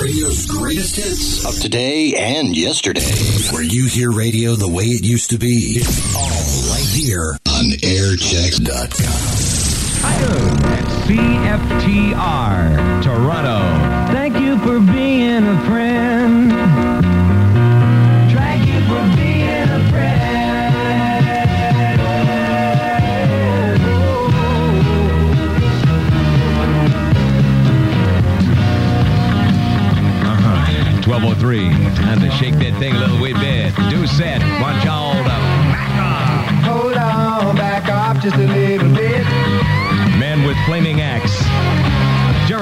Radio's greatest hits of today and yesterday. Where you hear radio the way it used to be. It's all right here on airchecks.com. CFTR, Toronto. Thank you for being a friend. 1203. Time to shake that thing a little wee bit. Do set. Want y'all to back off. Hold on, back off just a little bit. Man with flaming axe.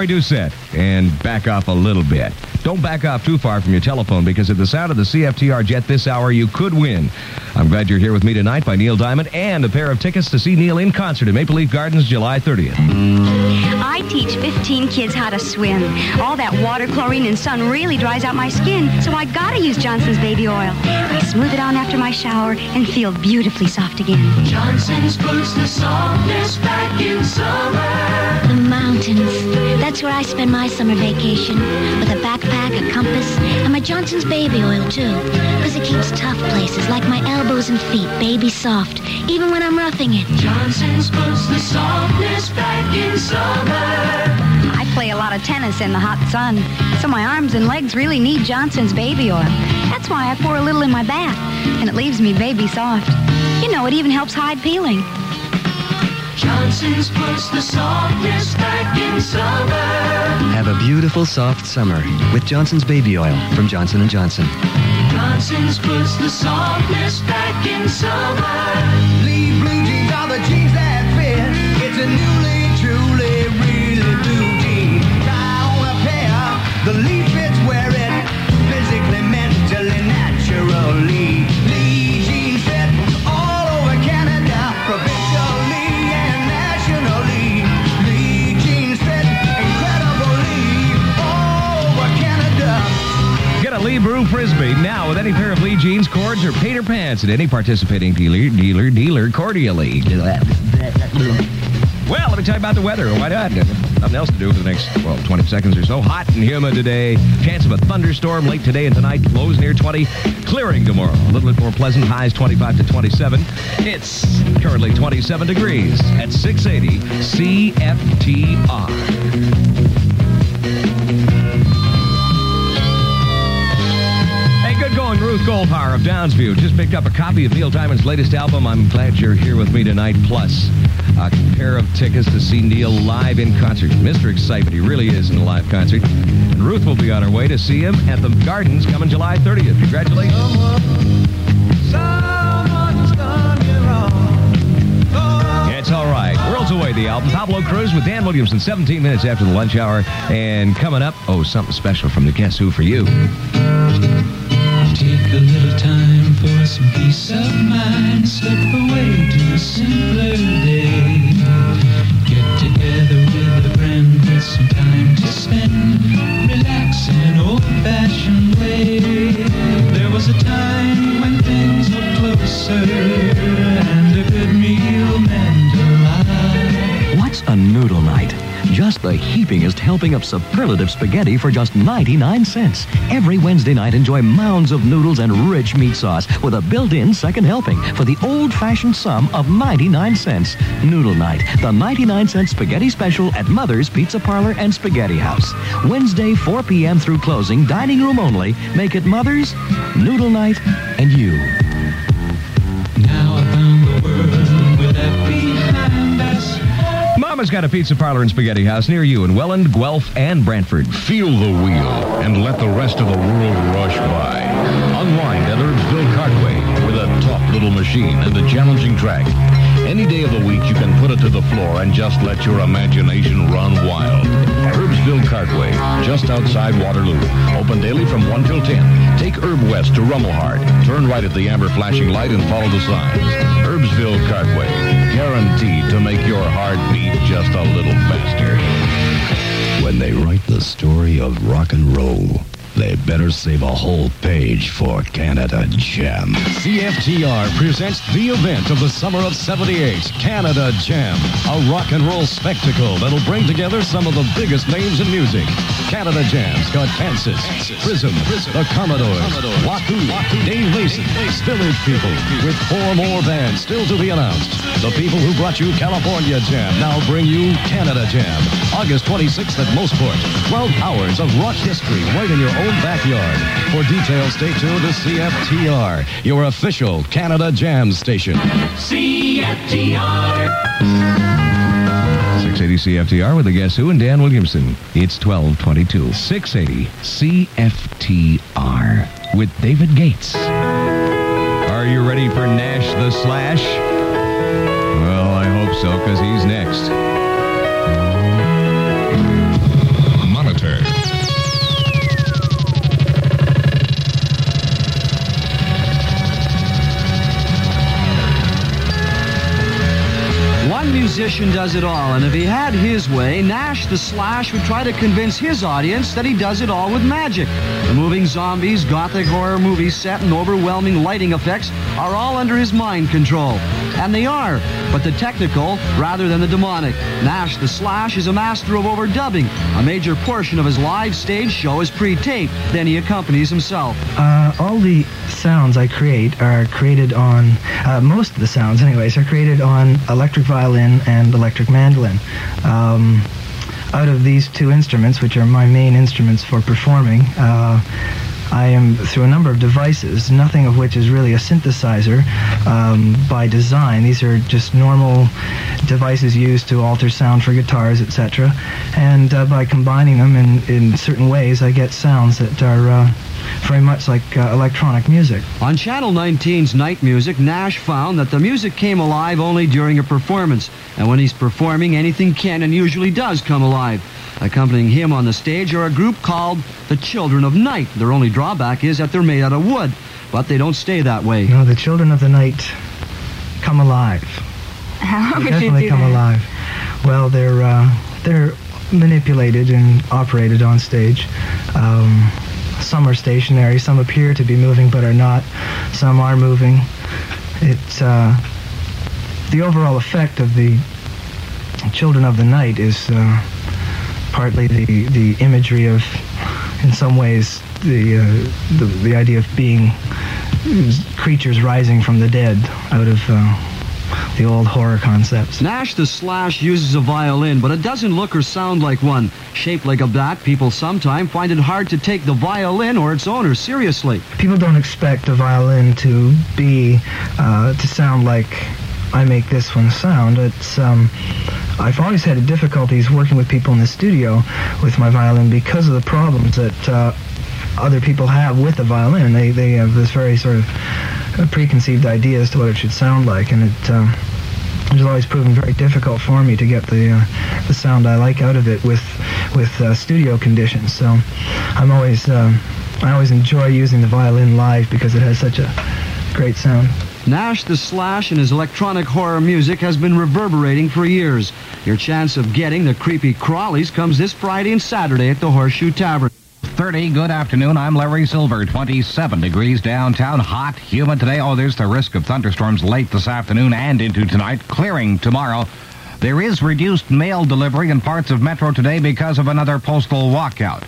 Jerry Doucette. And back off a little bit. Don't back off too far from your telephone because at the sound of the CFTR jet this hour, you could win. I'm glad you're here with me tonight by Neil Diamond and a pair of tickets to see Neil in concert at Maple Leaf Gardens July 30th. I teach 15 kids how to swim. All that water, chlorine, and sun really dries out my skin, so I gotta use Johnson's baby oil. I smooth it on after my shower and feel beautifully soft again. Johnson's puts the softness back in summer. The mountains. That's where I spend my summer vacation. With a backpack, a compass, and my Johnson's baby oil, too. Because it keeps tough places like my elbows and feet baby soft, even when I'm roughing it. Johnson's puts the softness back in summer. I play a lot of tennis in the hot sun, so my arms and legs really need Johnson's baby oil. That's why I pour a little in my bath, and it leaves me baby soft. You know, it even helps hide peeling. Johnson's puts the softness back in summer. Have a beautiful soft summer with Johnson's baby oil from Johnson & Johnson. Johnson's puts the softness back in summer. Frisbee now with any pair of Lee jeans, cords, or Peter pants at any participating dealer, dealer, dealer, cordially. Well, let me tell you about the weather. Why not? Nothing else to do for the next, well, 20 seconds or so. Hot and humid today. Chance of a thunderstorm late today and tonight. Lows near 20. Clearing tomorrow. A little bit more pleasant. Highs 25 to 27. It's currently 27 degrees at 680 CFTR. Goldhar of Downsview. Just picked up a copy of Neil Diamond's latest album. I'm glad you're here with me tonight. Plus, a pair of tickets to see Neil live in concert. Mr. Excitement, he really is in a live concert. And Ruth will be on her way to see him at the Gardens coming July 30th. Congratulations. It's all right. Worlds Away, the album. Pablo Cruise with Dan Williamson, 17 minutes after the lunch hour. And coming up, oh, something special from the Guess Who for you. Peace of mind. Slip away to a simpler day. Get together with a friend with some time to spend. Relax in an old-fashioned way. There was a time when things were closer the heapingest helping of superlative spaghetti for just 99 cents. Every Wednesday night, enjoy mounds of noodles and rich meat sauce with a built-in second helping for the old-fashioned sum of 99 cents. Noodle night, the 99 cent spaghetti special at Mother's Pizza Parlor and Spaghetti House. Wednesday, 4 p.m. through closing, dining room only. Make it Mother's, Noodle Night, and you. Mama's got a pizza parlor and spaghetti house near you in Welland, Guelph, and Brantford. Feel the wheel and let the rest of the world rush by. Unwind at Erbsville Cartway with a tough little machine and a challenging track. Any day of the week, you can put it to the floor and just let your imagination run wild. Erbsville Cartway, just outside Waterloo. Open daily from 1 till 10. Take Erb West to Rummelhart. Turn right at the amber flashing light and follow the signs. Erbsville Cartway, a better save a whole page for Canada Jam. CFTR presents the event of the summer of 78, Canada Jam, a rock and roll spectacle that'll bring together some of the biggest names in music. Canada Jam's got Kansas, Prism, The Commodores, Wahoo, Dave Mason, Village People, with four more bands still to be announced. The people who brought you California Jam now bring you Canada Jam, August 26th at Mosport. 12 hours of rock history right in your own backyard. For details, stay tuned to CFTR, your official Canada Jam station. CFTR. 680 CFTR with the Guess Who and Dan Williamson. It's 1222. 680 CFTR with David Gates. Are you ready for Nash the Slash? Well, I hope so, because he's next. Does it all, and if he had his way, Nash the Slash would try to convince his audience that he does it all with magic. The moving zombies, gothic horror movies set, and overwhelming lighting effects are all under his mind control. And they are, but the technical rather than the demonic. Nash the Slash is a master of overdubbing. A major portion of his live stage show is pre-taped, then he accompanies himself. Uh, all the sounds I create are created on, uh, most of the sounds, anyways, are created on electric violin and electric mandolin. Um, out of these two instruments, which are my main instruments for performing, uh, I am through a number of devices, nothing of which is really a synthesizer um, by design. These are just normal devices used to alter sound for guitars, etc. And uh, by combining them in, in certain ways, I get sounds that are uh, very much like uh, electronic music. On Channel 19's Night Music, Nash found that the music came alive only during a performance. And when he's performing, anything can and usually does come alive. Accompanying him on the stage are a group called the Children of Night. Their only drawback is that they're made out of wood, but they don't stay that way. No, the children of the night come alive. How They would you definitely do come that? alive. Well, they're uh, they're manipulated and operated on stage. Um, some are stationary, some appear to be moving but are not. Some are moving. It's uh, the overall effect of the Children of the Night is uh, partly the the imagery of, in some ways, the uh, the, the idea of being creatures rising from the dead out of uh, the old horror concepts. Nash the Slash uses a violin, but it doesn't look or sound like one. Shaped like a bat, people sometimes find it hard to take the violin or its owner seriously. People don't expect a violin to be uh, to sound like I make this one sound. It's um, I've always had difficulties working with people in the studio with my violin because of the problems that uh, other people have with the violin. They they have this very sort of uh, preconceived idea as to what it should sound like, and it. Um, it has always proven very difficult for me to get the uh, the sound I like out of it with with uh, studio conditions. So I'm always um, I always enjoy using the violin live because it has such a great sound. Nash the Slash and his electronic horror music has been reverberating for years. Your chance of getting the creepy crawlies comes this Friday and Saturday at the Horseshoe Tavern. 30. Good afternoon. I'm Larry Silver. 27 degrees downtown. Hot, humid today. Oh, there's the risk of thunderstorms late this afternoon and into tonight. Clearing tomorrow. There is reduced mail delivery in parts of Metro today because of another postal walkout.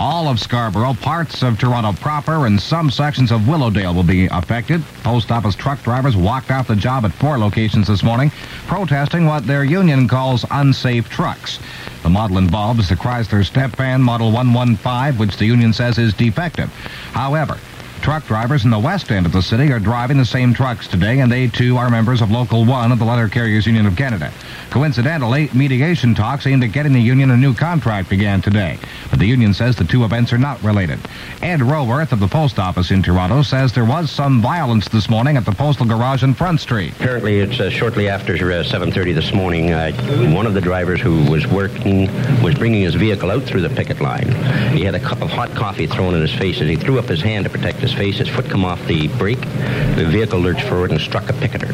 All of Scarborough, parts of Toronto proper, and some sections of Willowdale will be affected. Post office truck drivers walked off the job at four locations this morning, protesting what their union calls unsafe trucks. The model involved is the Chrysler Step Van Model 115, which the union says is defective. However, truck drivers in the west end of the city are driving the same trucks today, and they too are members of Local 1 of the Letter Carriers Union of Canada. Coincidentally, mediation talks aimed at getting the union a new contract began today, but the union says the two events are not related. Ed Roworth of the post office in Toronto says there was some violence this morning at the postal garage in Front Street. Apparently, it's uh, shortly after uh, 7:30 this morning. Uh, one of the drivers who was working was bringing his vehicle out through the picket line. He had a cup of hot coffee thrown in his face, and he threw up his hand to protect his his face. His foot come off the brake. The vehicle lurched forward and struck a picketer.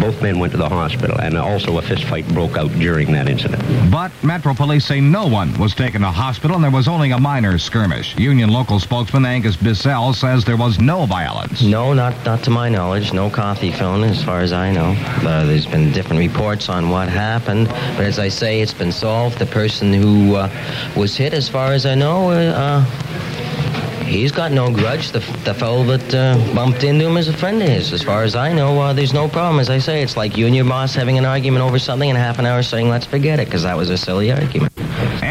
Both men went to the hospital, and also a fist fight broke out during that incident. But Metro Police say no one was taken to hospital and there was only a minor skirmish. Union local spokesman Angus Bissell says there was no violence. No, not not to my knowledge. No coffee phone, as far as I know. Uh, there's been different reports on what happened, but as I say, it's been solved. The person who uh, was hit, as far as I know, uh, he's got no grudge. The, the fellow that uh, bumped into him is a friend of his. As far as I know, uh, there's no problem. As I say, it's like you and your boss having an argument over something and half an hour saying, let's forget it, because that was a silly argument.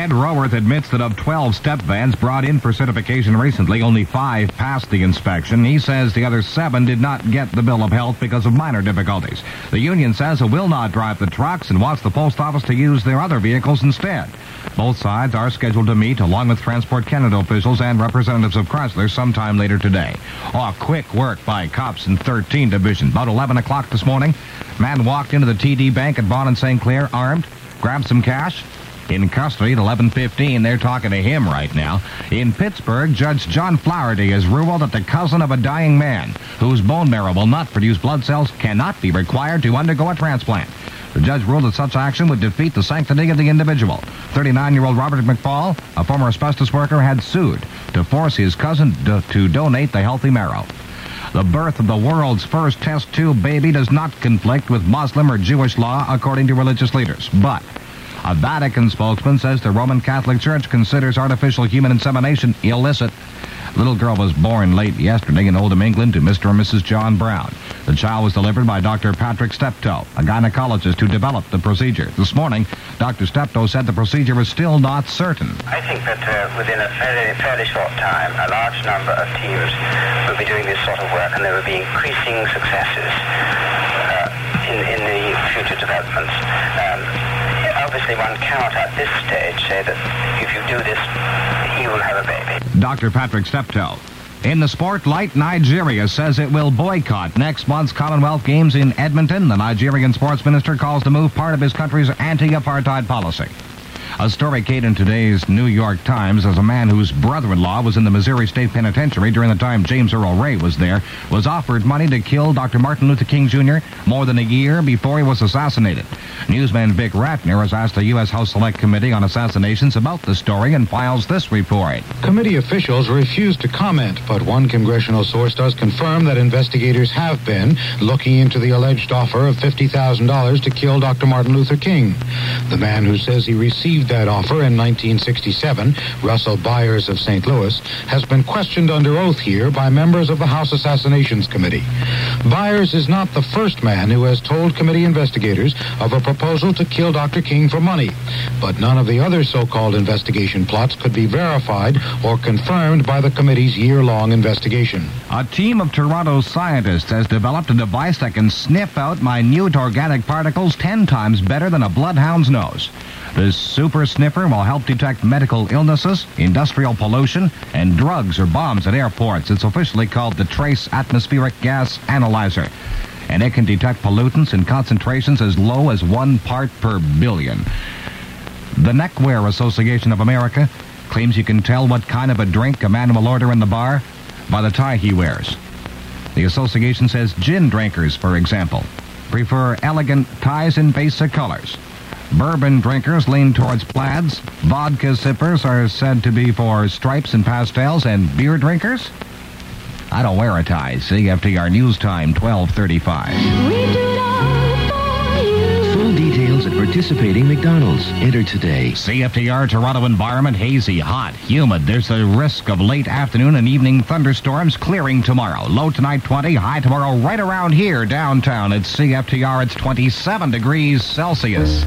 Ed Roworth admits that of 12 step vans brought in for certification recently, only five passed the inspection. He says the other seven did not get the bill of health because of minor difficulties. The union says it will not drive the trucks and wants the post office to use their other vehicles instead. Both sides are scheduled to meet along with Transport Canada officials and representatives of Chrysler sometime later today. Oh, quick work by cops in 13 Division. About 11 o'clock this morning, man walked into the TD Bank at Vaughan and St. Clair armed, grabbed some cash, in custody at 11:15. They're talking to him right now. In Pittsburgh, Judge John Flaherty has ruled that the cousin of a dying man whose bone marrow will not produce blood cells cannot be required to undergo a transplant. The judge ruled that such action would defeat the sanctity of the individual. 39-year-old Robert McFall, a former asbestos worker, had sued to force his cousin to, to donate the healthy marrow. The birth of the world's first test tube baby does not conflict with Muslim or Jewish law, according to religious leaders. But a Vatican spokesman says the Roman Catholic Church considers artificial human insemination illicit. Little girl was born late yesterday in Oldham, England to Mr. and Mrs. John Brown. The child was delivered by Dr. Patrick Steptoe, a gynecologist who developed the procedure. This morning, Dr. Steptoe said the procedure is still not certain. I think that uh, within a fairly, fairly short time, a large number of teams will be doing this sort of work, and there will be increasing successes uh, in, in the future developments. Um, obviously, one cannot at this stage say that if you do this, he will have a baby. Dr. Patrick Steptoe. In the spotlight, Nigeria says it will boycott next month's Commonwealth Games in Edmonton. The Nigerian sports minister calls the move part of his country's anti-apartheid policy. A story, Kate, in today's New York Times, as a man whose brother-in-law was in the Missouri State Penitentiary during the time James Earl Ray was there, was offered money to kill Dr. Martin Luther King Jr. more than a year before he was assassinated. Newsman Vic Ratner has asked the U.S. House Select Committee on Assassinations about the story and files this report. Committee officials refused to comment, but one congressional source does confirm that investigators have been looking into the alleged offer of $50,000 to kill Dr. Martin Luther King. The man who says he received that offer in 1967, Russell Byers of St. Louis, has been questioned under oath here by members of the House Assassinations Committee. Byers is not the first man who has told committee investigators of a proposal to kill Dr. King for money, but none of the other so-called investigation plots could be verified or confirmed by the committee's year-long investigation. A team of Toronto scientists has developed a device that can sniff out minute organic particles 10 times better than a bloodhound's nose. This super sniffer will help detect medical illnesses, industrial pollution, and drugs or bombs at airports. It's officially called the Trace Atmospheric Gas Analyzer. And it can detect pollutants in concentrations as low as one part per billion. The Neckwear Association of America claims you can tell what kind of a drink a man will order in the bar by the tie he wears. The association says gin drinkers, for example, prefer elegant ties in basic colors. Bourbon drinkers lean towards plaids. Vodka sippers are said to be for stripes and pastels. And beer drinkers? I don't wear a tie. CFTR News Time, 1235. Full details at participating McDonald's. Enter today. CFTR Toronto environment hazy, hot, humid. There's a risk of late afternoon and evening thunderstorms clearing tomorrow. Low tonight 20, high tomorrow right around here downtown. At CFTR, it's 27 degrees Celsius.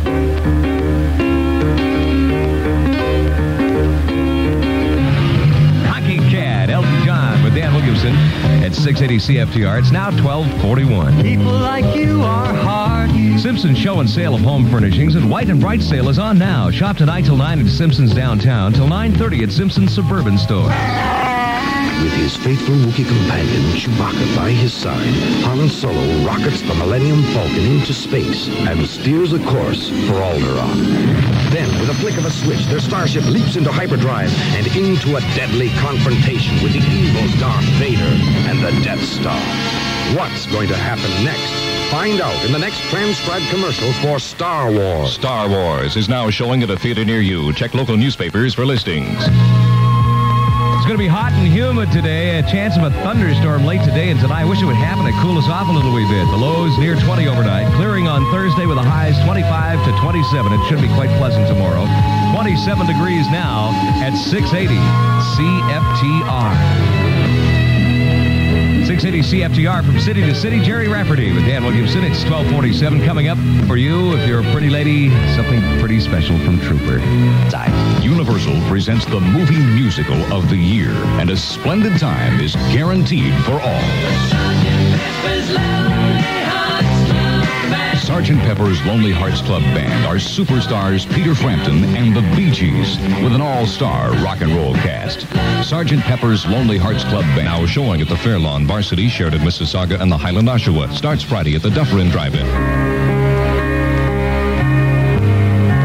Honky Cat, Elton John with Dan Williamson at 680 CFTR. It's now 1241. People like you are hard. Simpson's show and sale of home furnishings and White and Bright sale is on now. Shop tonight till 9 at Simpson's downtown, till 9.30 at Simpson's Suburban Store. With his faithful Wookiee companion, Chewbacca, by his side, Han Solo rockets the Millennium Falcon into space and steers a course for Alderaan. Then, with a flick of a switch, their starship leaps into hyperdrive and into a deadly confrontation with the evil Darth Vader and the Death Star. What's going to happen next? Find out in the next transcribed commercial for Star Wars. Star Wars is now showing at a theater near you. Check local newspapers for listings. It's going to be hot and humid today. A chance of a thunderstorm late today and tonight. I wish it would happen to cool us off a little wee bit. The lows near 20 overnight. Clearing on Thursday with the highs 25 to 27. It should be quite pleasant tomorrow. 27 degrees now at 680 CFTR. 680 CFTR from city to city. Gerry Rafferty with Dan Williamson. It's 1247 coming up for you. If you're a pretty lady, something pretty special from Trooper. Time. Universal presents the movie musical of the year, and a splendid time is guaranteed for all. Sergeant Pepper's Lonely Hearts Club Band are superstars Peter Frampton and the Bee Gees with an all-star rock and roll cast. Sergeant Pepper's Lonely Hearts Club Band now showing at the Fairlawn Varsity, Sheridan, Mississauga, and the Highland Oshawa. Starts Friday at the Dufferin Drive-In.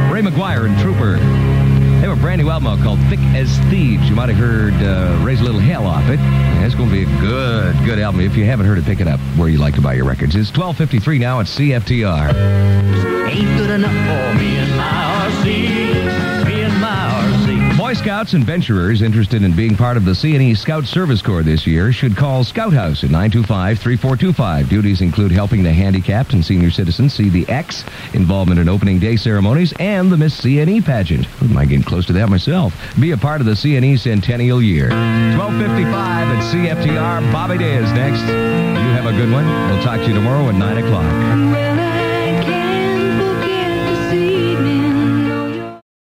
Ra McGuire and Trooper. Brand new album called Thick as Thieves. You might have heard uh, Raise a Little Hell off it. Yeah, it's going to be a good, good album. If you haven't heard it, pick it up where you like to buy your records. It's 1253 now at CFTR. Ain't good enough for me Scouts and venturers interested in being part of the CNE Scout Service Corps this year should call Scout House at 925-3425. Duties include helping the handicapped and senior citizens see the X, involvement in opening day ceremonies, and the Miss CNE pageant. I might get close to that myself. Be a part of the CNE Centennial Year. 1255 at CFTR. Bobby Day is next. You have a good one. We'll talk to you tomorrow at 9 o'clock.